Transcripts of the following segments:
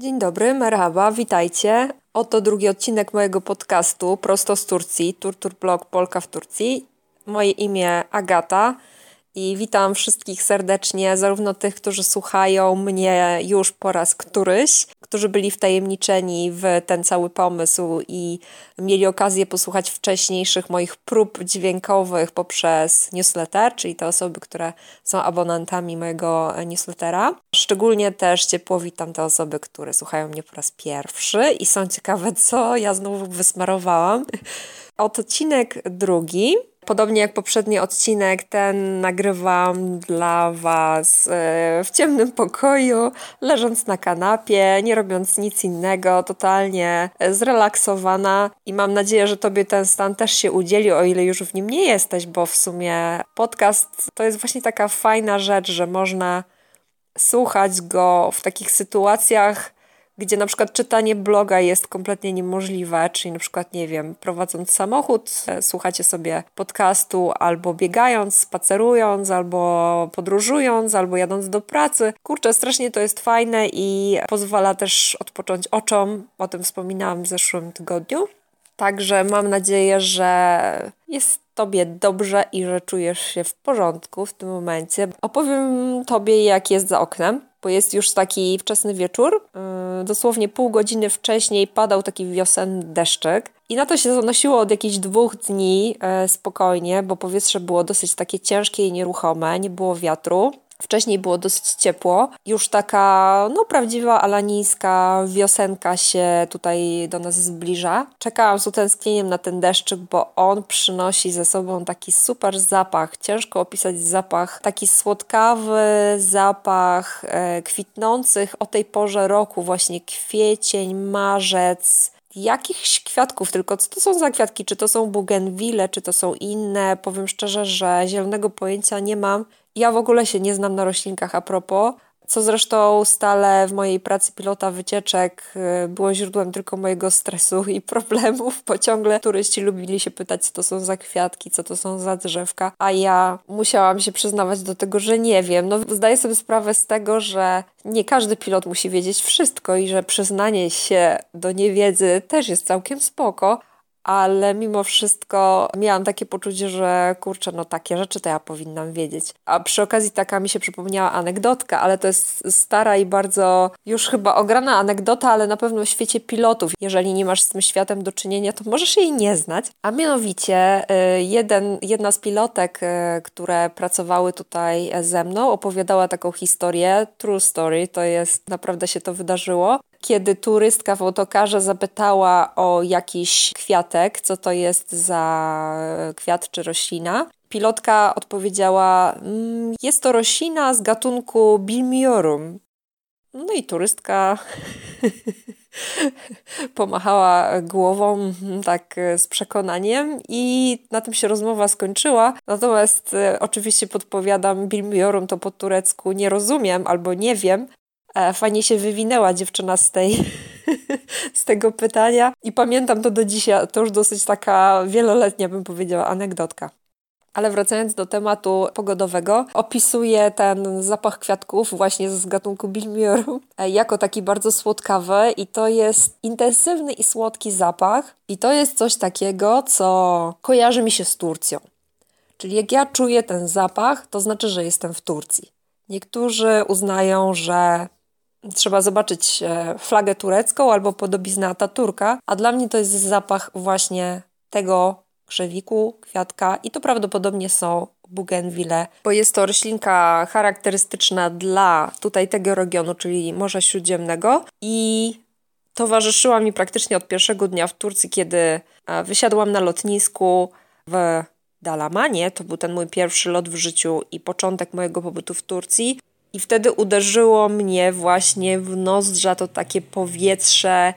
Dzień dobry, merhaba, witajcie. Oto drugi odcinek mojego podcastu prosto z Turcji, Turtur Blog Polka w Turcji. Moje imię Agata i witam wszystkich serdecznie, zarówno tych, którzy słuchają mnie już po raz któryś, którzy byli wtajemniczeni w ten cały pomysł i mieli okazję posłuchać wcześniejszych moich prób dźwiękowych poprzez newsletter, czyli te osoby, które są abonentami mojego newslettera. Szczególnie też ciepło witam te osoby, które słuchają mnie po raz pierwszy i są ciekawe, co ja znowu wysmarowałam. Odcinek drugi Podobnie jak poprzedni odcinek, ten nagrywam dla Was e, w ciemnym pokoju, leżąc na kanapie, nie robiąc nic innego, totalnie zrelaksowana. I mam nadzieję, że Tobie ten stan też się udzieli, o ile już w nim nie jesteś, bo w sumie podcast to jest właśnie taka fajna rzecz, że można słuchać go w takich sytuacjach, gdzie na przykład czytanie bloga jest kompletnie niemożliwe, czyli na przykład, nie wiem, prowadząc samochód, e, słuchacie sobie podcastu albo biegając, spacerując, albo podróżując, albo jadąc do pracy. Kurczę, strasznie to jest fajne i pozwala też odpocząć oczom, o tym wspominałam w zeszłym tygodniu. Także mam nadzieję, że jest Tobie dobrze i że czujesz się w porządku w tym momencie. Opowiem Tobie, jak jest za oknem bo jest już taki wczesny wieczór. Yy, dosłownie pół godziny wcześniej padał taki wiosenny deszczyk. I na to się zanosiło od jakichś dwóch dni e, spokojnie, bo powietrze było dosyć takie ciężkie i nieruchome, nie było wiatru. Wcześniej było dosyć ciepło. Już taka, no, prawdziwa alanijska wiosenka się tutaj do nas zbliża. Czekałam z utęsknieniem na ten deszczyk, bo on przynosi ze sobą taki super zapach. Ciężko opisać zapach. Taki słodkawy zapach e, kwitnących o tej porze roku, właśnie kwiecień, marzec jakichś kwiatków, tylko co to są za kwiatki? Czy to są bugenwile, czy to są inne? Powiem szczerze, że zielonego pojęcia nie mam. Ja w ogóle się nie znam na roślinkach a propos, co zresztą stale w mojej pracy pilota wycieczek y, było źródłem tylko mojego stresu i problemów, bo ciągle turyści lubili się pytać, co to są za kwiatki, co to są za drzewka, a ja musiałam się przyznawać do tego, że nie wiem. No, zdaję sobie sprawę z tego, że nie każdy pilot musi wiedzieć wszystko i że przyznanie się do niewiedzy też jest całkiem spoko, ale mimo wszystko miałam takie poczucie, że kurczę, no takie rzeczy to ja powinnam wiedzieć. A przy okazji taka mi się przypomniała anegdotka, ale to jest stara i bardzo już chyba ograna anegdota, ale na pewno w świecie pilotów. Jeżeli nie masz z tym światem do czynienia, to możesz jej nie znać. A mianowicie y, jeden, jedna z pilotek, y, które pracowały tutaj ze mną, opowiadała taką historię, true story, to jest, naprawdę się to wydarzyło, kiedy turystka w autokarze zapytała o jakiś kwiatek, co to jest za kwiat czy roślina, pilotka odpowiedziała: mm, Jest to roślina z gatunku Bilmiorum. No i turystka pomachała głową tak z przekonaniem i na tym się rozmowa skończyła. Natomiast e, oczywiście podpowiadam Bilmiorum to po turecku nie rozumiem albo nie wiem, fajnie się wywinęła dziewczyna z tej z tego pytania i pamiętam to do dzisiaj, to już dosyć taka wieloletnia bym powiedziała anegdotka. Ale wracając do tematu pogodowego, opisuję ten zapach kwiatków właśnie z gatunku Bilmioru e, jako taki bardzo słodkawy i to jest intensywny i słodki zapach i to jest coś takiego, co kojarzy mi się z Turcją. Czyli jak ja czuję ten zapach, to znaczy, że jestem w Turcji. Niektórzy uznają, że trzeba zobaczyć e, flagę turecką albo podobiznę Ataturka, a dla mnie to jest zapach właśnie tego krzewiku, kwiatka i to prawdopodobnie są bugenwille, bo jest to roślinka charakterystyczna dla tutaj tego regionu, czyli Morza Śródziemnego i towarzyszyła mi praktycznie od pierwszego dnia w Turcji, kiedy e, wysiadłam na lotnisku w Dalamanie, to był ten mój pierwszy lot w życiu i początek mojego pobytu w Turcji. I wtedy uderzyło mnie właśnie w nozdrza to takie powietrze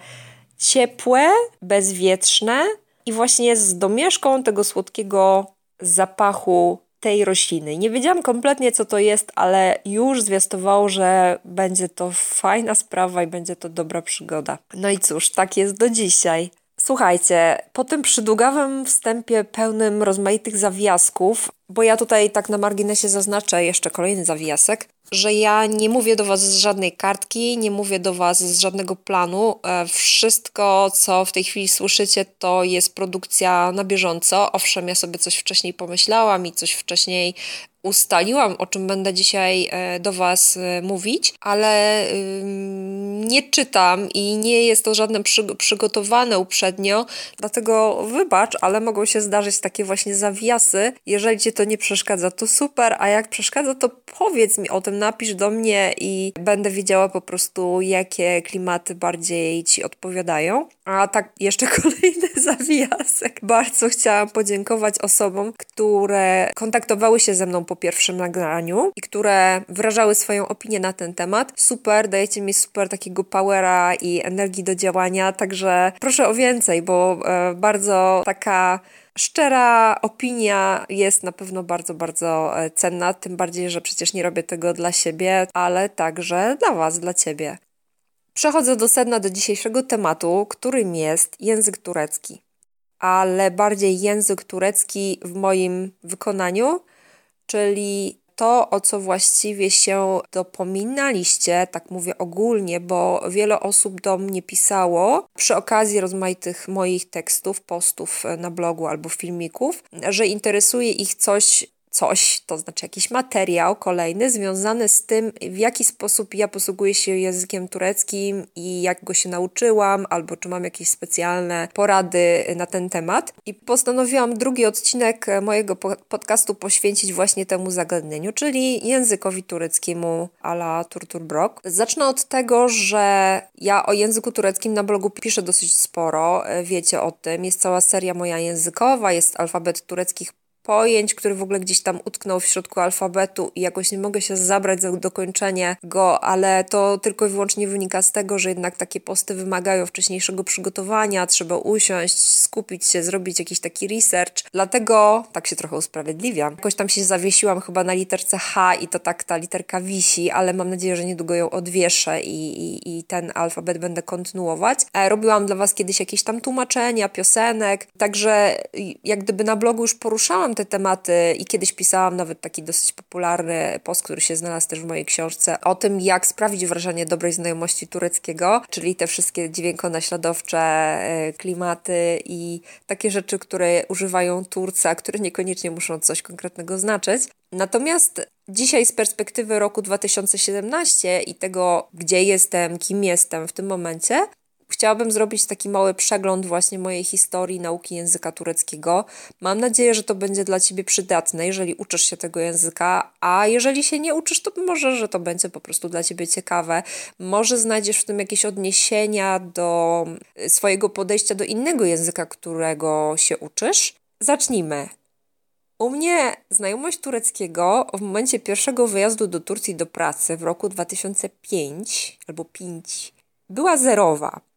ciepłe, bezwietrzne i właśnie z domieszką tego słodkiego zapachu tej rośliny. Nie wiedziałam kompletnie, co to jest, ale już zwiastowało, że będzie to fajna sprawa i będzie to dobra przygoda. No i cóż, tak jest do dzisiaj. Słuchajcie, po tym przydługawym wstępie pełnym rozmaitych zawiasków, bo ja tutaj tak na marginesie zaznaczę jeszcze kolejny zawiasek, że ja nie mówię do Was z żadnej kartki, nie mówię do Was z żadnego planu. E, wszystko, co w tej chwili słyszycie, to jest produkcja na bieżąco. Owszem, ja sobie coś wcześniej pomyślałam i coś wcześniej ustaliłam, o czym będę dzisiaj e, do Was e, mówić, ale nie czytam i nie jest to żadne przygotowane uprzednio, dlatego wybacz, ale mogą się zdarzyć takie właśnie zawiasy. Jeżeli Ci to nie przeszkadza, to super, a jak przeszkadza, to powiedz mi o tym, napisz do mnie i będę wiedziała po prostu, jakie klimaty bardziej Ci odpowiadają. A tak, jeszcze kolejny zawiasek. Bardzo chciałam podziękować osobom, które kontaktowały się ze mną po pierwszym nagraniu i które wyrażały swoją opinię na ten temat. Super, dajecie mi super takiego powera i energii do działania, także proszę o więcej, bo e, bardzo taka szczera opinia jest na pewno bardzo, bardzo e, cenna, tym bardziej, że przecież nie robię tego dla siebie, ale także dla Was, dla Ciebie. Przechodzę do sedna do dzisiejszego tematu, którym jest język turecki. Ale bardziej język turecki w moim wykonaniu, czyli to, o co właściwie się dopominaliście, tak mówię ogólnie, bo wiele osób do mnie pisało przy okazji rozmaitych moich tekstów, postów na blogu albo filmików, że interesuje ich coś coś, to znaczy jakiś materiał kolejny związany z tym, w jaki sposób ja posługuję się językiem tureckim i jak go się nauczyłam, albo czy mam jakieś specjalne porady na ten temat. I postanowiłam drugi odcinek mojego podcastu poświęcić właśnie temu zagadnieniu, czyli językowi tureckiemu a la Turturbrok. Zacznę od tego, że ja o języku tureckim na blogu piszę dosyć sporo, wiecie o tym. Jest cała seria moja językowa, jest alfabet tureckich pojęć, który w ogóle gdzieś tam utknął w środku alfabetu i jakoś nie mogę się zabrać za dokończenie go, ale to tylko i wyłącznie wynika z tego, że jednak takie posty wymagają wcześniejszego przygotowania, trzeba usiąść, skupić się, zrobić jakiś taki research. Dlatego tak się trochę usprawiedliwiam. Jakoś tam się zawiesiłam chyba na literce H i to tak ta literka wisi, ale mam nadzieję, że niedługo ją odwieszę i, i, i ten alfabet będę kontynuować. E, robiłam dla Was kiedyś jakieś tam tłumaczenia, piosenek, także jak gdyby na blogu już poruszałam te tematy i kiedyś pisałam nawet taki dosyć popularny post, który się znalazł też w mojej książce, o tym, jak sprawić wrażenie dobrej znajomości tureckiego, czyli te wszystkie dźwiękonaśladowcze e, klimaty i takie rzeczy, które używają Turcy, a które niekoniecznie muszą coś konkretnego znaczyć. Natomiast dzisiaj z perspektywy roku 2017 i tego, gdzie jestem, kim jestem w tym momencie, Chciałabym zrobić taki mały przegląd właśnie mojej historii nauki języka tureckiego. Mam nadzieję, że to będzie dla Ciebie przydatne, jeżeli uczysz się tego języka, a jeżeli się nie uczysz, to może, że to będzie po prostu dla Ciebie ciekawe. Może znajdziesz w tym jakieś odniesienia do swojego podejścia do innego języka, którego się uczysz. Zacznijmy. U mnie znajomość tureckiego w momencie pierwszego wyjazdu do Turcji do pracy w roku 2005 albo 5 była zerowa.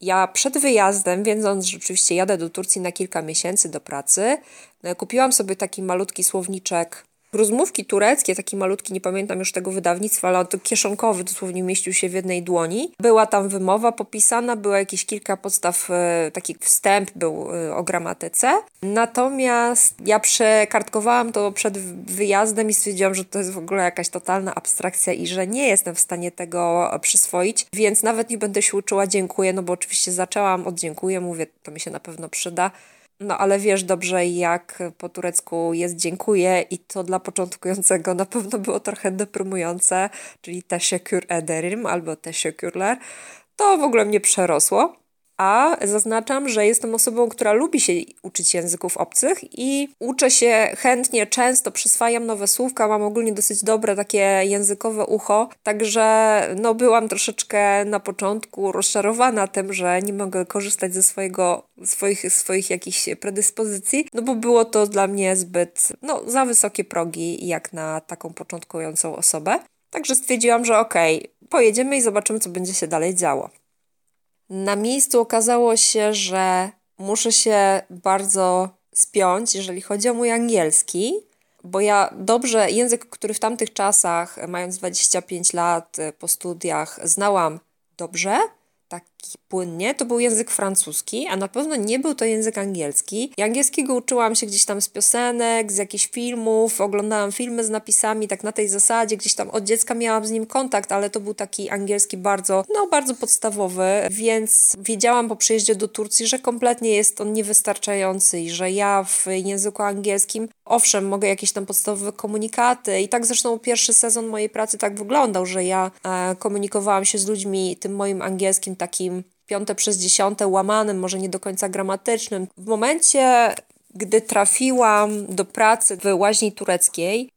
Ja przed wyjazdem, wiedząc, że oczywiście jadę do Turcji na kilka miesięcy do pracy, no kupiłam sobie taki malutki słowniczek Rozmówki tureckie, taki malutki, nie pamiętam już tego wydawnictwa, ale to kieszonkowy, dosłownie mieścił się w jednej dłoni. Była tam wymowa popisana, było jakieś kilka podstaw, e, taki wstęp był e, o gramatyce. Natomiast ja przekartkowałam to przed wyjazdem i stwierdziłam, że to jest w ogóle jakaś totalna abstrakcja i że nie jestem w stanie tego przyswoić, więc nawet nie będę się uczyła dziękuję, no bo oczywiście zaczęłam od dziękuję, mówię, to mi się na pewno przyda. No ale wiesz dobrze, jak po turecku jest dziękuję i to dla początkującego na pewno było trochę deprymujące, czyli teşekkür ederim albo teşekkürler. To w ogóle mnie przerosło a zaznaczam, że jestem osobą, która lubi się uczyć języków obcych i uczę się chętnie, często przyswajam nowe słówka, mam ogólnie dosyć dobre takie językowe ucho, także no byłam troszeczkę na początku rozczarowana tym, że nie mogę korzystać ze swojego, swoich, swoich jakichś predyspozycji, no bo było to dla mnie zbyt, no za wysokie progi jak na taką początkującą osobę. Także stwierdziłam, że okej, okay, pojedziemy i zobaczymy, co będzie się dalej działo. Na miejscu okazało się, że muszę się bardzo spiąć, jeżeli chodzi o mój angielski, bo ja dobrze język, który w tamtych czasach, mając 25 lat po studiach, znałam dobrze, płynnie, to był język francuski, a na pewno nie był to język angielski. I angielskiego uczyłam się gdzieś tam z piosenek, z jakichś filmów, oglądałam filmy z napisami, tak na tej zasadzie, gdzieś tam od dziecka miałam z nim kontakt, ale to był taki angielski bardzo, no bardzo podstawowy, więc wiedziałam po przyjeździe do Turcji, że kompletnie jest on niewystarczający i że ja w języku angielskim, owszem, mogę jakieś tam podstawowe komunikaty i tak zresztą pierwszy sezon mojej pracy tak wyglądał, że ja e, komunikowałam się z ludźmi tym moim angielskim takim piąte przez dziesiąte łamanym, może nie do końca gramatycznym. W momencie, gdy trafiłam do pracy w łaźni tureckiej,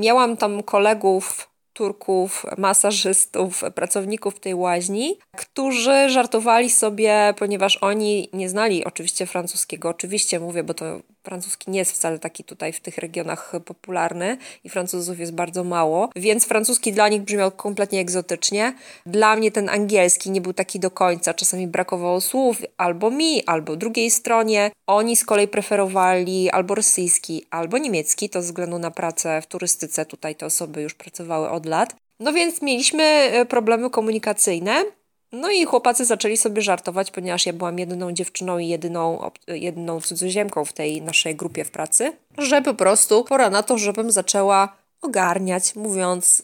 miałam tam kolegów Turków, masażystów, pracowników tej łaźni, którzy żartowali sobie, ponieważ oni nie znali oczywiście francuskiego. Oczywiście mówię, bo to francuski nie jest wcale taki tutaj w tych regionach popularny i Francuzów jest bardzo mało, więc francuski dla nich brzmiał kompletnie egzotycznie. Dla mnie ten angielski nie był taki do końca, czasami brakowało słów albo mi, albo drugiej stronie. Oni z kolei preferowali albo rosyjski, albo niemiecki, to ze względu na pracę w turystyce, tutaj te osoby już pracowały od lat. No więc mieliśmy e, problemy komunikacyjne. No i chłopacy zaczęli sobie żartować, ponieważ ja byłam jedyną dziewczyną i jedyną, jedyną cudzoziemką w tej naszej grupie w pracy, że po prostu pora na to, żebym zaczęła ogarniać, mówiąc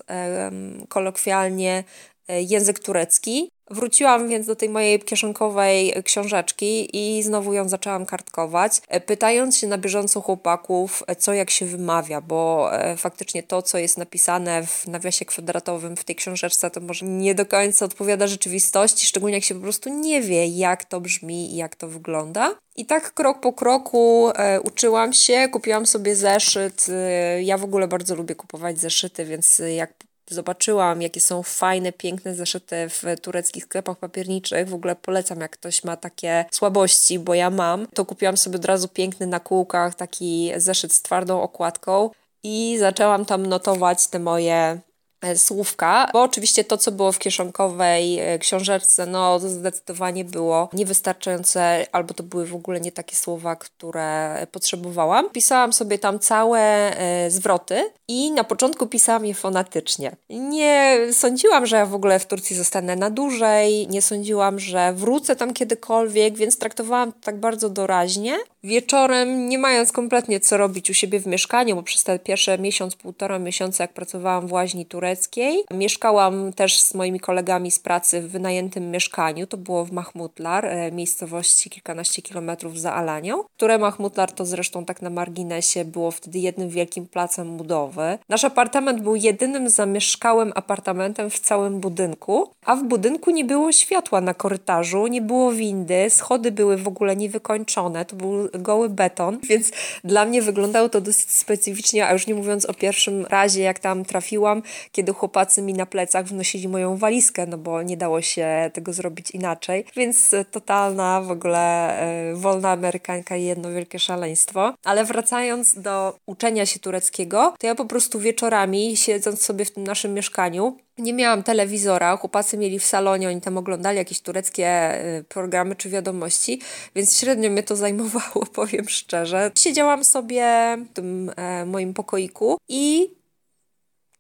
kolokwialnie, e, język turecki. Wróciłam więc do tej mojej kieszonkowej książeczki i znowu ją zaczęłam kartkować, e, pytając się na bieżąco chłopaków, e, co jak się wymawia, bo e, faktycznie to, co jest napisane w nawiasie kwadratowym w tej książeczce, to może nie do końca odpowiada rzeczywistości, szczególnie jak się po prostu nie wie, jak to brzmi i jak to wygląda. I tak krok po kroku e, uczyłam się, kupiłam sobie zeszyt. E, ja w ogóle bardzo lubię kupować zeszyty, więc jak zobaczyłam, jakie są fajne, piękne zeszyty w tureckich sklepach papierniczych. W ogóle polecam, jak ktoś ma takie słabości, bo ja mam. To kupiłam sobie od razu piękny na kółkach, taki zeszyt z twardą okładką i zaczęłam tam notować te moje słówka, bo oczywiście to, co było w kieszonkowej e, książeczce, no zdecydowanie było niewystarczające, albo to były w ogóle nie takie słowa, które potrzebowałam. Pisałam sobie tam całe e, zwroty i na początku pisałam je fonatycznie. Nie sądziłam, że ja w ogóle w Turcji zostanę na dłużej, nie sądziłam, że wrócę tam kiedykolwiek, więc traktowałam to tak bardzo doraźnie. Wieczorem, nie mając kompletnie co robić u siebie w mieszkaniu, bo przez te pierwsze miesiąc, półtora miesiąca, jak pracowałam w łaźni tureckiej. Mieszkałam też z moimi kolegami z pracy w wynajętym mieszkaniu. To było w Mahmutlar, e, miejscowości kilkanaście kilometrów za Alanią, które Mahmutlar to zresztą tak na marginesie było wtedy jednym wielkim placem budowy. Nasz apartament był jedynym zamieszkałym apartamentem w całym budynku, a w budynku nie było światła na korytarzu, nie było windy, schody były w ogóle niewykończone, to był goły beton, więc dla mnie wyglądało to dosyć specyficznie, a już nie mówiąc o pierwszym razie, jak tam trafiłam, kiedy chłopacy mi na plecach wnosili moją walizkę, no bo nie dało się tego zrobić inaczej. Więc totalna w ogóle e, wolna amerykanka i jedno wielkie szaleństwo. Ale wracając do uczenia się tureckiego, to ja po prostu wieczorami, siedząc sobie w tym naszym mieszkaniu, nie miałam telewizora, chłopacy mieli w salonie, oni tam oglądali jakieś tureckie e, programy czy wiadomości, więc średnio mnie to zajmowało, powiem szczerze. Siedziałam sobie w tym e, moim pokoiku i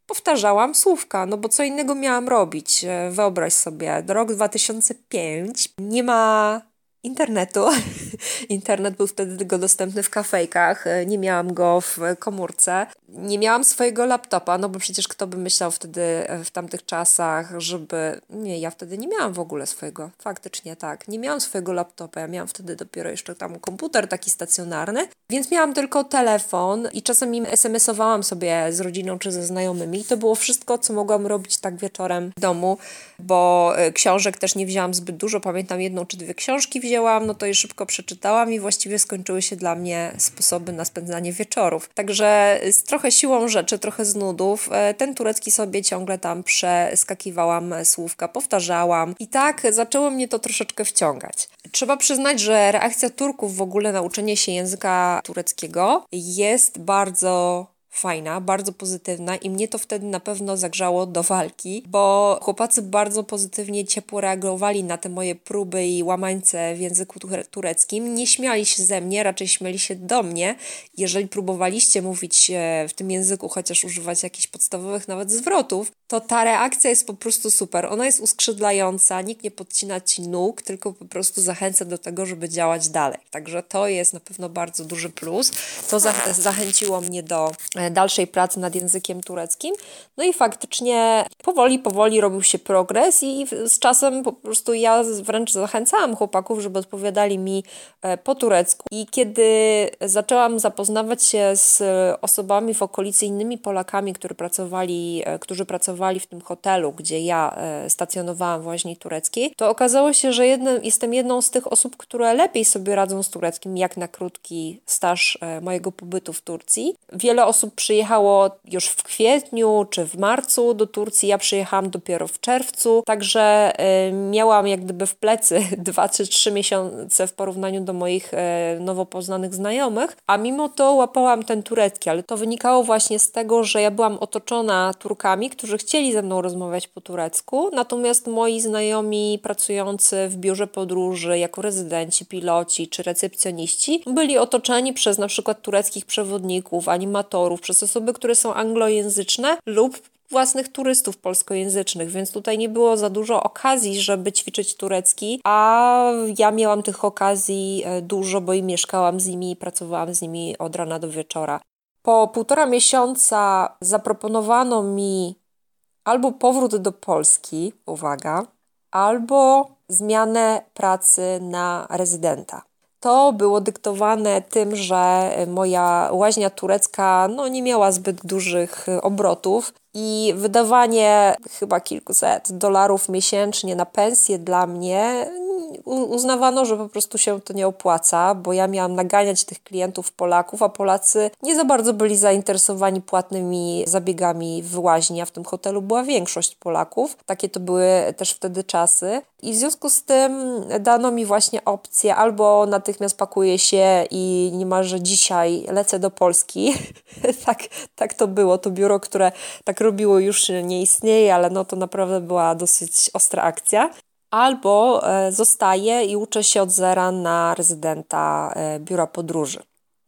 powtarzałam słówka, no bo co innego miałam robić. E, wyobraź sobie, rok 2005, nie ma internetu. Internet był wtedy tylko dostępny w kafejkach, e, nie miałam go w komórce. Nie miałam swojego laptopa, no bo przecież kto by myślał wtedy e, w tamtych czasach, żeby. Nie, ja wtedy nie miałam w ogóle swojego. Faktycznie tak. Nie miałam swojego laptopa. Ja miałam wtedy dopiero jeszcze tam komputer taki stacjonarny, więc miałam tylko telefon i czasem im SMS-owałam sobie z rodziną czy ze znajomymi. To było wszystko, co mogłam robić tak wieczorem w domu, bo e, książek też nie wzięłam zbyt dużo. Pamiętam jedną czy dwie książki wzięłam, no to je szybko przeczytałam i właściwie skończyły się dla mnie sposoby na spędzanie wieczorów. Także z trochę siłą rzeczy, trochę z nudów, e, ten turecki sobie ciągle tam przeskakiwałam słówka, powtarzałam i tak zaczęło mnie to troszeczkę wciągać. Trzeba przyznać, że reakcja Turków w ogóle na uczenie się języka tureckiego jest bardzo fajna, bardzo pozytywna i mnie to wtedy na pewno zagrzało do walki, bo chłopacy bardzo pozytywnie, ciepło reagowali na te moje próby i łamańce w języku tureckim. Nie śmiali się ze mnie, raczej śmiali się do mnie. Jeżeli próbowaliście mówić e, w tym języku, chociaż używać jakichś podstawowych nawet zwrotów, to ta reakcja jest po prostu super. Ona jest uskrzydlająca, nikt nie podcina ci nóg, tylko po prostu zachęca do tego, żeby działać dalej. Także to jest na pewno bardzo duży plus. To zachęciło mnie do e, dalszej pracy nad językiem tureckim. No i faktycznie powoli, powoli robił się progres i z czasem po prostu ja wręcz zachęcałam chłopaków, żeby odpowiadali mi e, po turecku. I kiedy zaczęłam zapoznawać się z osobami w okolicy, innymi Polakami, którzy pracowali, e, którzy pracowali w tym hotelu, gdzie ja stacjonowałam w łaźni tureckiej, to okazało się, że jednym, jestem jedną z tych osób, które lepiej sobie radzą z tureckim, jak na krótki staż mojego pobytu w Turcji. Wiele osób przyjechało już w kwietniu czy w marcu do Turcji, ja przyjechałam dopiero w czerwcu, także y, miałam jak gdyby w plecy dwa czy trzy miesiące w porównaniu do moich y, nowo poznanych znajomych, a mimo to łapałam ten turecki, ale to wynikało właśnie z tego, że ja byłam otoczona Turkami, którzy chcieli ze mną rozmawiać po turecku, natomiast moi znajomi pracujący w biurze podróży jako rezydenci, piloci czy recepcjoniści byli otoczeni przez na przykład tureckich przewodników, animatorów, przez osoby, które są anglojęzyczne lub własnych turystów polskojęzycznych, więc tutaj nie było za dużo okazji, żeby ćwiczyć turecki, a ja miałam tych okazji e, dużo, bo i mieszkałam z nimi i pracowałam z nimi od rana do wieczora. Po półtora miesiąca zaproponowano mi albo powrót do Polski, uwaga, albo zmianę pracy na rezydenta to było dyktowane tym, że moja łaźnia turecka no, nie miała zbyt dużych obrotów i wydawanie chyba kilkuset dolarów miesięcznie na pensję dla mnie uznawano, że po prostu się to nie opłaca, bo ja miałam naganiać tych klientów Polaków, a Polacy nie za bardzo byli zainteresowani płatnymi zabiegami w łaźni, a w tym hotelu była większość Polaków. Takie to były też wtedy czasy. I w związku z tym dano mi właśnie opcję albo natychmiast pakuję się i niemalże dzisiaj lecę do Polski. tak, tak to było. To biuro, które tak robiło już nie istnieje, ale no to naprawdę była dosyć ostra akcja albo e, zostaję i uczę się od zera na rezydenta e, biura podróży.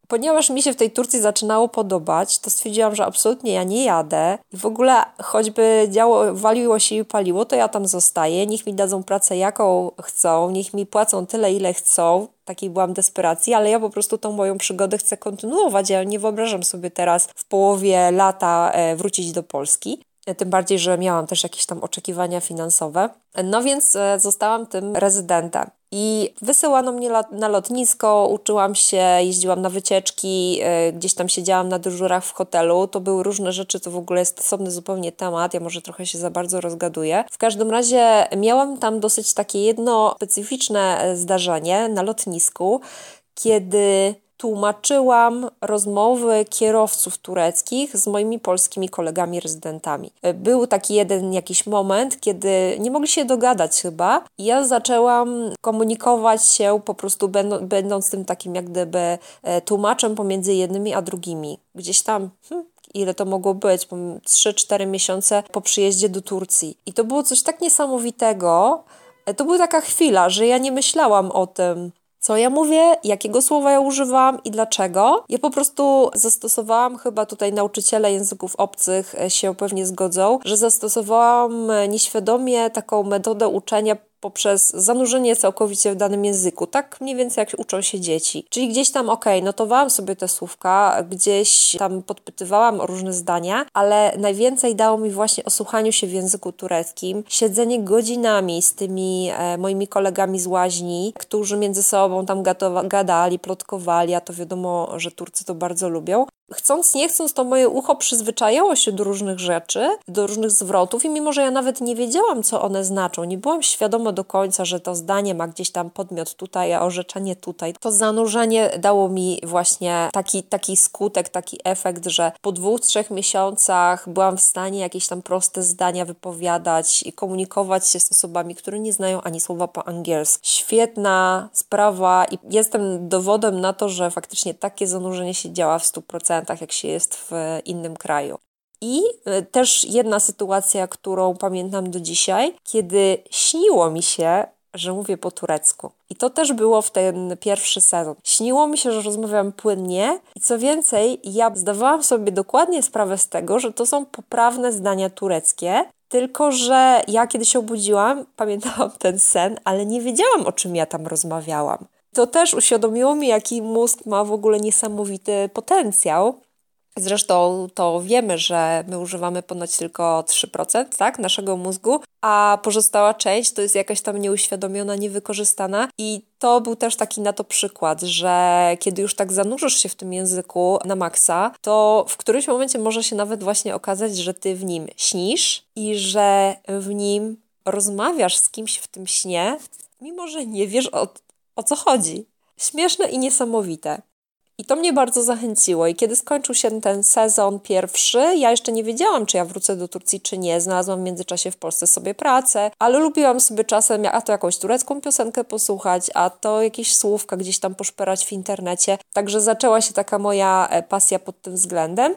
Ponieważ mi się w tej Turcji zaczynało podobać, to stwierdziłam, że absolutnie ja nie jadę i w ogóle choćby działo, waliło się i paliło, to ja tam zostaję, niech mi dadzą pracę jaką chcą, niech mi płacą tyle ile chcą, takiej byłam desperacji, ale ja po prostu tą moją przygodę chcę kontynuować. Ja nie wyobrażam sobie teraz w połowie lata e, wrócić do Polski. Tym bardziej, że miałam też jakieś tam oczekiwania finansowe. No więc e, zostałam tym rezydentem. I wysyłano mnie na lotnisko, uczyłam się, jeździłam na wycieczki, e, gdzieś tam siedziałam na dyżurach w hotelu. To były różne rzeczy, to w ogóle jest osobny zupełnie temat. Ja może trochę się za bardzo rozgaduję. W każdym razie miałam tam dosyć takie jedno specyficzne e, zdarzenie na lotnisku, kiedy tłumaczyłam rozmowy kierowców tureckich z moimi polskimi kolegami rezydentami. Był taki jeden jakiś moment, kiedy nie mogli się dogadać chyba ja zaczęłam komunikować się po prostu będąc tym takim jak gdyby e, tłumaczem pomiędzy jednymi a drugimi. Gdzieś tam hmm, ile to mogło być, 3-4 miesiące po przyjeździe do Turcji. I to było coś tak niesamowitego. E, to była taka chwila, że ja nie myślałam o tym, co ja mówię, jakiego słowa ja używam i dlaczego. Ja po prostu zastosowałam, chyba tutaj nauczyciele języków obcych się pewnie zgodzą, że zastosowałam nieświadomie taką metodę uczenia poprzez zanurzenie całkowicie w danym języku, tak mniej więcej jak uczą się dzieci. Czyli gdzieś tam, okej, okay, notowałam sobie te słówka, gdzieś tam podpytywałam o różne zdania, ale najwięcej dało mi właśnie o słuchaniu się w języku tureckim, siedzenie godzinami z tymi e, moimi kolegami z łaźni, którzy między sobą tam gadali, plotkowali, a to wiadomo, że Turcy to bardzo lubią chcąc, nie chcąc, to moje ucho przyzwyczajało się do różnych rzeczy, do różnych zwrotów i mimo, że ja nawet nie wiedziałam, co one znaczą, nie byłam świadoma do końca, że to zdanie ma gdzieś tam podmiot tutaj, a orzeczenie tutaj, to zanurzenie dało mi właśnie taki, taki skutek, taki efekt, że po dwóch, trzech miesiącach byłam w stanie jakieś tam proste zdania wypowiadać i komunikować się z osobami, które nie znają ani słowa po angielsku. Świetna sprawa i jestem dowodem na to, że faktycznie takie zanurzenie się działa w 100%. Akcentach, jak się jest w innym kraju. I e, też jedna sytuacja, którą pamiętam do dzisiaj, kiedy śniło mi się, że mówię po turecku. I to też było w ten pierwszy sezon. Śniło mi się, że rozmawiam płynnie i co więcej, ja zdawałam sobie dokładnie sprawę z tego, że to są poprawne zdania tureckie, tylko że ja kiedy się obudziłam, pamiętałam ten sen, ale nie wiedziałam o czym ja tam rozmawiałam. To też uświadomiło mi, jaki mózg ma w ogóle niesamowity potencjał Zresztą to wiemy, że my używamy ponoć tylko 3% tak, naszego mózgu, a pozostała część to jest jakaś tam nieuświadomiona, niewykorzystana. I to był też taki na to przykład, że kiedy już tak zanurzysz się w tym języku na maksa, to w którymś momencie może się nawet właśnie okazać, że ty w nim śnisz i że w nim rozmawiasz z kimś w tym śnie, mimo że nie wiesz o, o co chodzi. Śmieszne i niesamowite. I to mnie bardzo zachęciło. I kiedy skończył się ten sezon pierwszy, ja jeszcze nie wiedziałam, czy ja wrócę do Turcji, czy nie. Znalazłam w międzyczasie w Polsce sobie pracę, ale lubiłam sobie czasem, a to jakąś turecką piosenkę posłuchać, a to jakieś słówka gdzieś tam poszperać w internecie. Także zaczęła się taka moja e, pasja pod tym względem.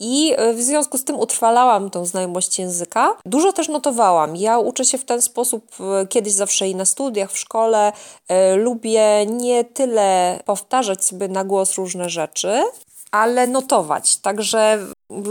I e, w związku z tym utrwalałam tą znajomość języka. Dużo też notowałam. Ja uczę się w ten sposób e, kiedyś zawsze i na studiach, w szkole. E, lubię nie tyle powtarzać sobie na głos różne rzeczy, ale notować. Także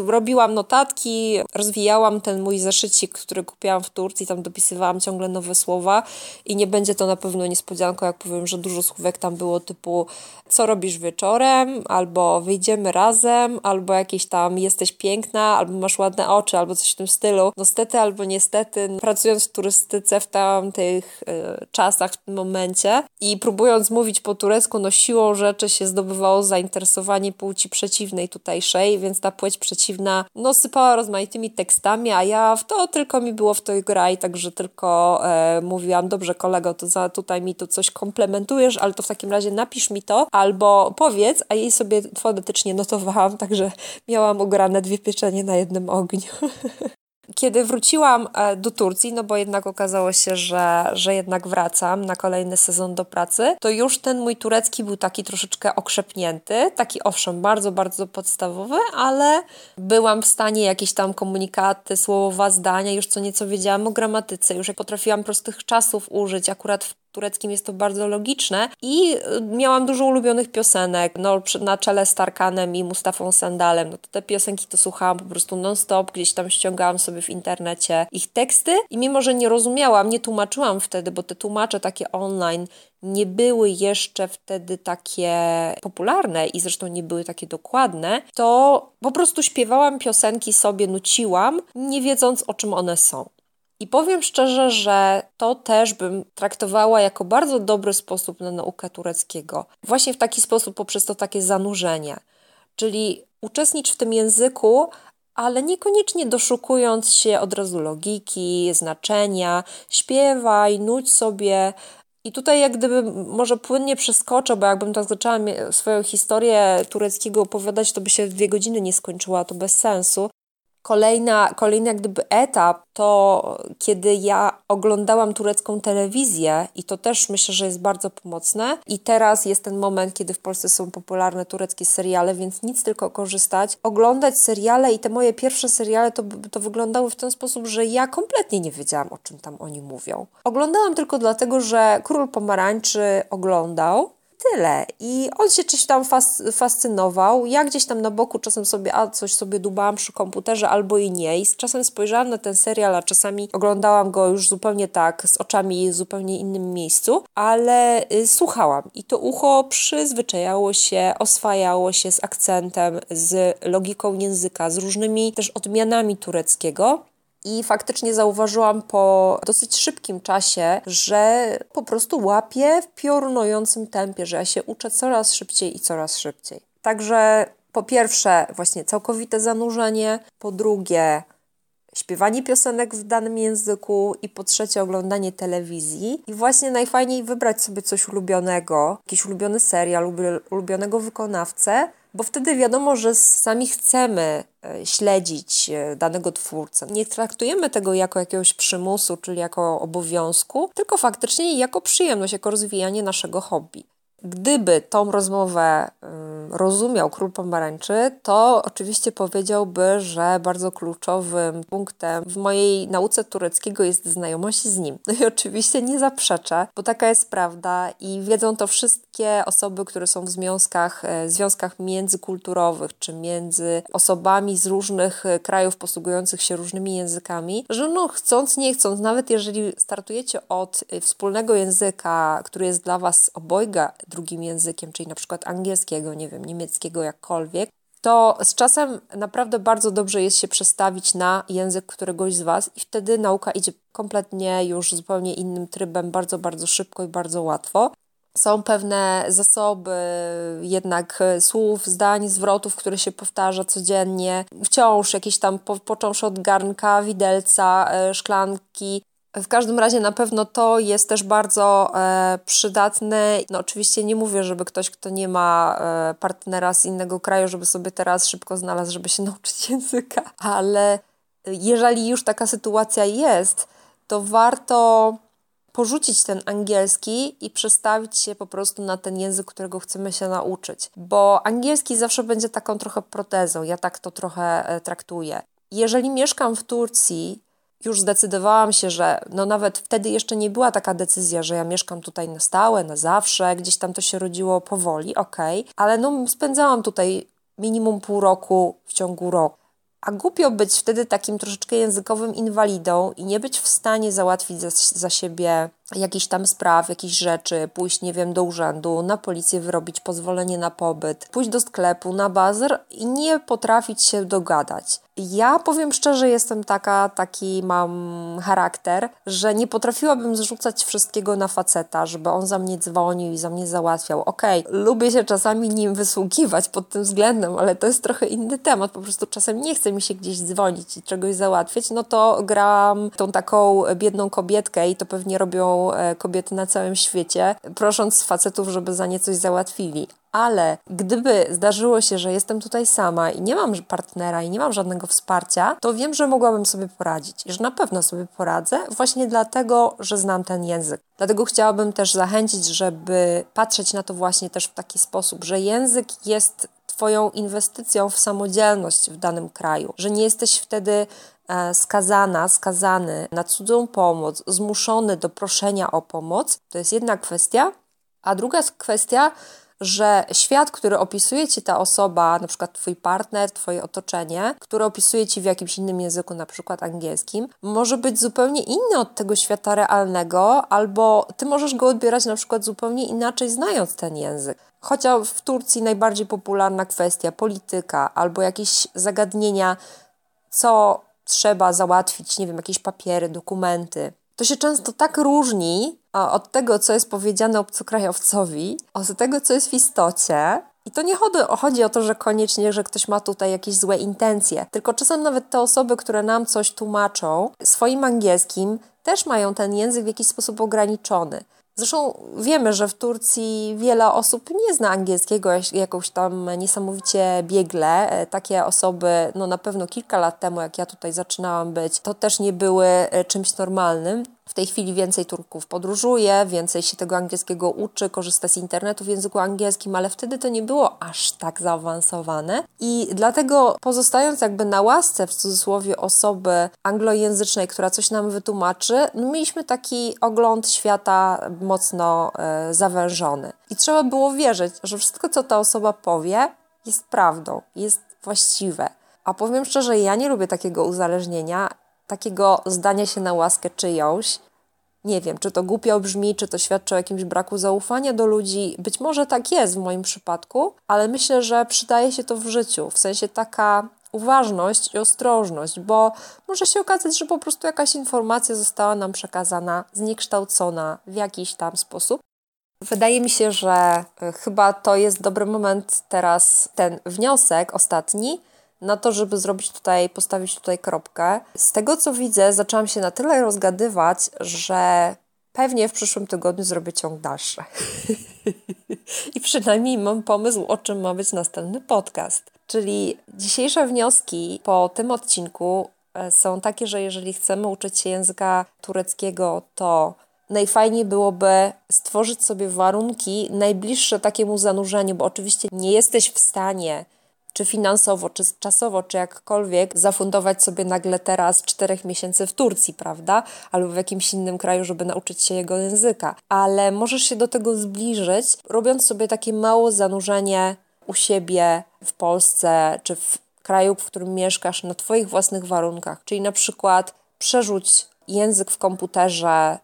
robiłam notatki, rozwijałam ten mój zeszycik, który kupiłam w Turcji, tam dopisywałam ciągle nowe słowa i nie będzie to na pewno niespodzianką, jak powiem, że dużo słówek tam było typu co robisz wieczorem, albo wyjdziemy razem, albo jakieś tam jesteś piękna, albo masz ładne oczy, albo coś w tym stylu. No stety albo niestety, pracując w turystyce w tamtych y, czasach, w tym momencie i próbując mówić po turecku, no siłą rzeczy się zdobywało zainteresowanie płci przeciwnej tutejszej, więc ta płeć przeciwna no sypała rozmaitymi tekstami, a ja w to tylko mi było w to graj, także tylko e, mówiłam, dobrze kolego, to za tutaj mi tu coś komplementujesz, ale to w takim razie napisz mi to, albo powiedz, a jej sobie fonetycznie notowałam, także miałam ugrane dwie pieczenie na jednym ogniu. Kiedy wróciłam e, do Turcji, no bo jednak okazało się, że, że jednak wracam na kolejny sezon do pracy, to już ten mój turecki był taki troszeczkę okrzepnięty, taki owszem, bardzo, bardzo podstawowy, ale byłam w stanie jakieś tam komunikaty, słowa, zdania, już co nieco wiedziałam o gramatyce, już jak potrafiłam prostych czasów użyć, akurat w tureckim jest to bardzo logiczne. I y, miałam dużo ulubionych piosenek, no na czele z Tarkanem i Mustafą Sandalem, no to te piosenki to słuchałam po prostu non-stop, gdzieś tam ściągałam sobie w internecie ich teksty. I mimo, że nie rozumiałam, nie tłumaczyłam wtedy, bo te tłumacze takie online nie były jeszcze wtedy takie popularne i zresztą nie były takie dokładne, to po prostu śpiewałam piosenki sobie, nuciłam, nie wiedząc o czym one są. I powiem szczerze, że to też bym traktowała jako bardzo dobry sposób na naukę tureckiego. Właśnie w taki sposób, poprzez to takie zanurzenie. Czyli uczestnicz w tym języku, ale niekoniecznie doszukując się od razu logiki, znaczenia, śpiewaj, nudź sobie. I tutaj jak gdyby może płynnie przeskoczę, bo jakbym tak zaczęła swoją historię tureckiego opowiadać, to by się dwie godziny nie skończyła, to bez sensu. Kolejna, kolejny jak gdyby etap to, kiedy ja oglądałam turecką telewizję i to też myślę, że jest bardzo pomocne. I teraz jest ten moment, kiedy w Polsce są popularne tureckie seriale, więc nic tylko korzystać. Oglądać seriale i te moje pierwsze seriale to, to wyglądały w ten sposób, że ja kompletnie nie wiedziałam, o czym tam oni mówią. Oglądałam tylko dlatego, że Król Pomarańczy oglądał tyle. I on się czymś tam fas fascynował. Ja gdzieś tam na boku czasem sobie, a coś sobie dubałam przy komputerze albo i nie. I czasem spojrzałam na ten serial, a czasami oglądałam go już zupełnie tak, z oczami w zupełnie innym miejscu, ale y, słuchałam. I to ucho przyzwyczajało się, oswajało się z akcentem, z logiką języka, z różnymi też odmianami tureckiego. I faktycznie zauważyłam po dosyć szybkim czasie, że po prostu łapię w piorunującym tempie, że ja się uczę coraz szybciej i coraz szybciej. Także po pierwsze, właśnie całkowite zanurzenie, po drugie, śpiewanie piosenek w danym języku i po trzecie oglądanie telewizji. I właśnie najfajniej wybrać sobie coś ulubionego, jakiś ulubiony serial, ulubionego wykonawcę, bo wtedy wiadomo, że sami chcemy e, śledzić e, danego twórcę. Nie traktujemy tego jako jakiegoś przymusu, czyli jako obowiązku, tylko faktycznie jako przyjemność, jako rozwijanie naszego hobby. Gdyby tą rozmowę rozumiał król pomarańczy, to oczywiście powiedziałby, że bardzo kluczowym punktem w mojej nauce tureckiego jest znajomość z nim. No i oczywiście nie zaprzeczę, bo taka jest prawda i wiedzą to wszystkie osoby, które są w związkach, e, związkach międzykulturowych, czy między osobami z różnych e, krajów posługujących się różnymi językami, że no chcąc, nie chcąc, nawet jeżeli startujecie od wspólnego języka, który jest dla Was obojga drugim językiem, czyli na przykład angielskiego, nie wiem, niemieckiego, jakkolwiek, to z czasem naprawdę bardzo dobrze jest się przestawić na język któregoś z Was i wtedy nauka idzie kompletnie już zupełnie innym trybem, bardzo, bardzo szybko i bardzo łatwo. Są pewne zasoby jednak słów, zdań, zwrotów, które się powtarza codziennie. Wciąż jakieś tam, po, począwszy od garnka, widelca, e, szklanki, w każdym razie na pewno to jest też bardzo e, przydatne. No oczywiście nie mówię, żeby ktoś, kto nie ma e, partnera z innego kraju, żeby sobie teraz szybko znalazł, żeby się nauczyć języka, ale jeżeli już taka sytuacja jest, to warto porzucić ten angielski i przestawić się po prostu na ten język, którego chcemy się nauczyć. Bo angielski zawsze będzie taką trochę protezą, ja tak to trochę e, traktuję. Jeżeli mieszkam w Turcji, już zdecydowałam się, że no nawet wtedy jeszcze nie była taka decyzja, że ja mieszkam tutaj na stałe, na zawsze, gdzieś tam to się rodziło powoli, okej, okay. ale no spędzałam tutaj minimum pół roku w ciągu roku. A głupio być wtedy takim troszeczkę językowym inwalidą i nie być w stanie załatwić za, za siebie jakichś tam spraw, jakichś rzeczy, pójść, nie wiem, do urzędu, na policję wyrobić pozwolenie na pobyt, pójść do sklepu, na bazar i nie potrafić się dogadać. Ja powiem szczerze, jestem taka, taki mam charakter, że nie potrafiłabym zrzucać wszystkiego na faceta, żeby on za mnie dzwonił i za mnie załatwiał. Okej, okay, lubię się czasami nim wysługiwać pod tym względem, ale to jest trochę inny temat. Po prostu czasem nie chce mi się gdzieś dzwonić i czegoś załatwiać, no to gram tą taką biedną kobietkę i to pewnie robią e, kobiety na całym świecie, prosząc facetów, żeby za nie coś załatwili ale gdyby zdarzyło się, że jestem tutaj sama i nie mam partnera i nie mam żadnego wsparcia, to wiem, że mogłabym sobie poradzić i że na pewno sobie poradzę, właśnie dlatego, że znam ten język. Dlatego chciałabym też zachęcić, żeby patrzeć na to właśnie też w taki sposób, że język jest Twoją inwestycją w samodzielność w danym kraju, że nie jesteś wtedy skazana, skazany na cudzą pomoc, zmuszony do proszenia o pomoc. To jest jedna kwestia. A druga kwestia, że świat, który opisuje ci ta osoba, na przykład twój partner, twoje otoczenie, które opisuje ci w jakimś innym języku, na przykład angielskim, może być zupełnie inny od tego świata realnego, albo ty możesz go odbierać na przykład zupełnie inaczej, znając ten język. Chociaż w Turcji najbardziej popularna kwestia polityka albo jakieś zagadnienia, co trzeba załatwić, nie wiem, jakieś papiery, dokumenty, to się często tak różni od tego, co jest powiedziane obcokrajowcowi, od tego, co jest w istocie. I to nie chodzi, chodzi o to, że koniecznie, że ktoś ma tutaj jakieś złe intencje, tylko czasem nawet te osoby, które nam coś tłumaczą swoim angielskim, też mają ten język w jakiś sposób ograniczony. Zresztą wiemy, że w Turcji wiele osób nie zna angielskiego jakoś tam niesamowicie biegle. E, takie osoby, no na pewno kilka lat temu, jak ja tutaj zaczynałam być, to też nie były e, czymś normalnym. W tej chwili więcej Turków podróżuje, więcej się tego angielskiego uczy, korzysta z internetu w języku angielskim, ale wtedy to nie było aż tak zaawansowane. I dlatego pozostając jakby na łasce w cudzysłowie osoby anglojęzycznej, która coś nam wytłumaczy, no mieliśmy taki ogląd świata mocno e, zawężony. I trzeba było wierzyć, że wszystko, co ta osoba powie, jest prawdą, jest właściwe. A powiem szczerze, ja nie lubię takiego uzależnienia takiego zdania się na łaskę czyjąś. Nie wiem, czy to głupio brzmi, czy to świadczy o jakimś braku zaufania do ludzi. Być może tak jest w moim przypadku, ale myślę, że przydaje się to w życiu. W sensie taka uważność i ostrożność, bo może się okazać, że po prostu jakaś informacja została nam przekazana, zniekształcona w jakiś tam sposób. Wydaje mi się, że e, chyba to jest dobry moment teraz, ten wniosek ostatni, na to, żeby zrobić tutaj, postawić tutaj kropkę. Z tego co widzę, zaczęłam się na tyle rozgadywać, że pewnie w przyszłym tygodniu zrobię ciąg dalszy. I przynajmniej mam pomysł, o czym ma być następny podcast. Czyli dzisiejsze wnioski po tym odcinku e, są takie, że jeżeli chcemy uczyć się języka tureckiego, to najfajniej byłoby stworzyć sobie warunki najbliższe takiemu zanurzeniu, bo oczywiście nie jesteś w stanie czy finansowo, czy czasowo, czy jakkolwiek zafundować sobie nagle teraz czterech miesięcy w Turcji, prawda? Albo w jakimś innym kraju, żeby nauczyć się jego języka. Ale możesz się do tego zbliżyć, robiąc sobie takie małe zanurzenie u siebie w Polsce, czy w kraju, w którym mieszkasz, na Twoich własnych warunkach. Czyli na przykład przerzuć język w komputerze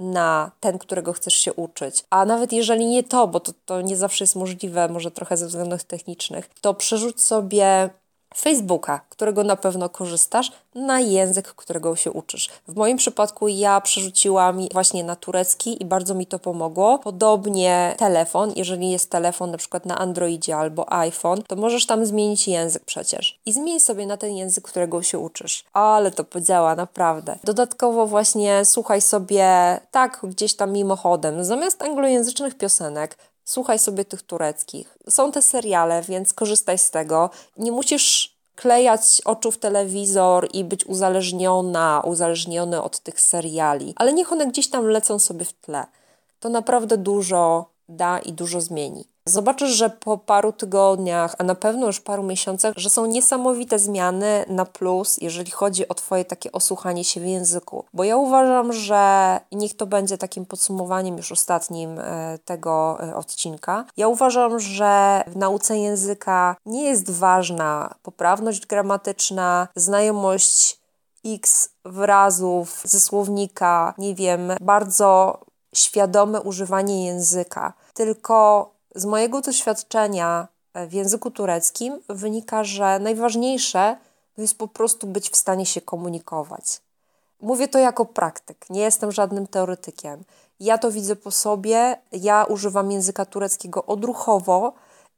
na ten, którego chcesz się uczyć. A nawet jeżeli nie to, bo to, to nie zawsze jest możliwe, może trochę ze względów technicznych, to przerzuć sobie Facebooka, którego na pewno korzystasz, na język, którego się uczysz. W moim przypadku ja przerzuciłam właśnie na turecki i bardzo mi to pomogło. Podobnie telefon, jeżeli jest telefon na przykład na Androidzie albo iPhone, to możesz tam zmienić język przecież. I zmień sobie na ten język, którego się uczysz. Ale to podziała naprawdę. Dodatkowo właśnie słuchaj sobie tak gdzieś tam mimochodem, zamiast anglojęzycznych piosenek, słuchaj sobie tych tureckich. Są te seriale, więc korzystaj z tego. Nie musisz klejać oczu w telewizor i być uzależniona, uzależniony od tych seriali, ale niech one gdzieś tam lecą sobie w tle. To naprawdę dużo da i dużo zmieni. Zobaczysz, że po paru tygodniach, a na pewno już paru miesiącach, że są niesamowite zmiany na plus, jeżeli chodzi o Twoje takie osłuchanie się w języku. Bo ja uważam, że niech to będzie takim podsumowaniem już ostatnim e, tego e, odcinka. Ja uważam, że w nauce języka nie jest ważna poprawność gramatyczna, znajomość x wyrazów ze słownika, nie wiem, bardzo świadome używanie języka, tylko z mojego doświadczenia w języku tureckim wynika, że najważniejsze to jest po prostu być w stanie się komunikować. Mówię to jako praktyk, nie jestem żadnym teoretykiem. Ja to widzę po sobie, ja używam języka tureckiego odruchowo,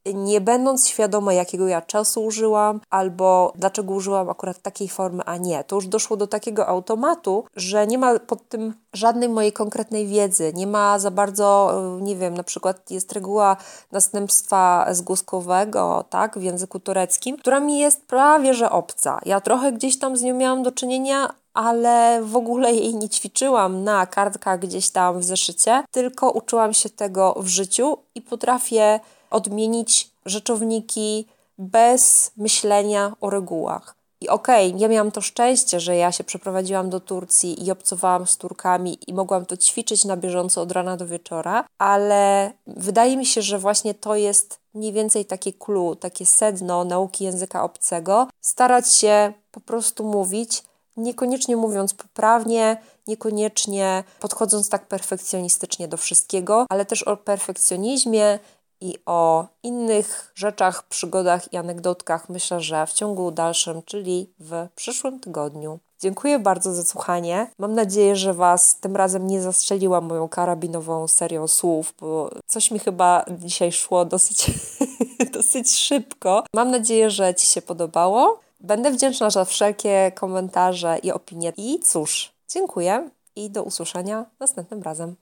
nie będąc świadoma, jakiego ja czasu użyłam, albo dlaczego użyłam akurat takiej formy, a nie. To już doszło do takiego automatu, że nie ma pod tym żadnej mojej konkretnej wiedzy, nie ma za bardzo, e, nie wiem, na przykład jest reguła następstwa zgłoskowego, tak, w języku tureckim, która mi jest prawie że obca. Ja trochę gdzieś tam z nią miałam do czynienia, ale w ogóle jej nie ćwiczyłam na kartkach gdzieś tam w zeszycie, tylko uczyłam się tego w życiu i potrafię odmienić rzeczowniki bez myślenia o regułach. I okej, okay, ja miałam to szczęście, że ja się przeprowadziłam do Turcji i obcowałam z Turkami i mogłam to ćwiczyć na bieżąco od rana do wieczora, ale wydaje mi się, że właśnie to jest mniej więcej takie clue, takie sedno nauki języka obcego. Starać się po prostu mówić, niekoniecznie mówiąc poprawnie, niekoniecznie podchodząc tak perfekcjonistycznie do wszystkiego, ale też o perfekcjonizmie i o innych rzeczach, przygodach i anegdotkach myślę, że w ciągu dalszym, czyli w przyszłym tygodniu. Dziękuję bardzo za słuchanie. Mam nadzieję, że Was tym razem nie zastrzeliłam moją karabinową serią słów, bo coś mi chyba dzisiaj szło dosyć, dosyć szybko. Mam nadzieję, że Ci się podobało. Będę wdzięczna za wszelkie komentarze i opinie. I cóż, dziękuję i do usłyszenia następnym razem.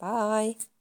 Bye!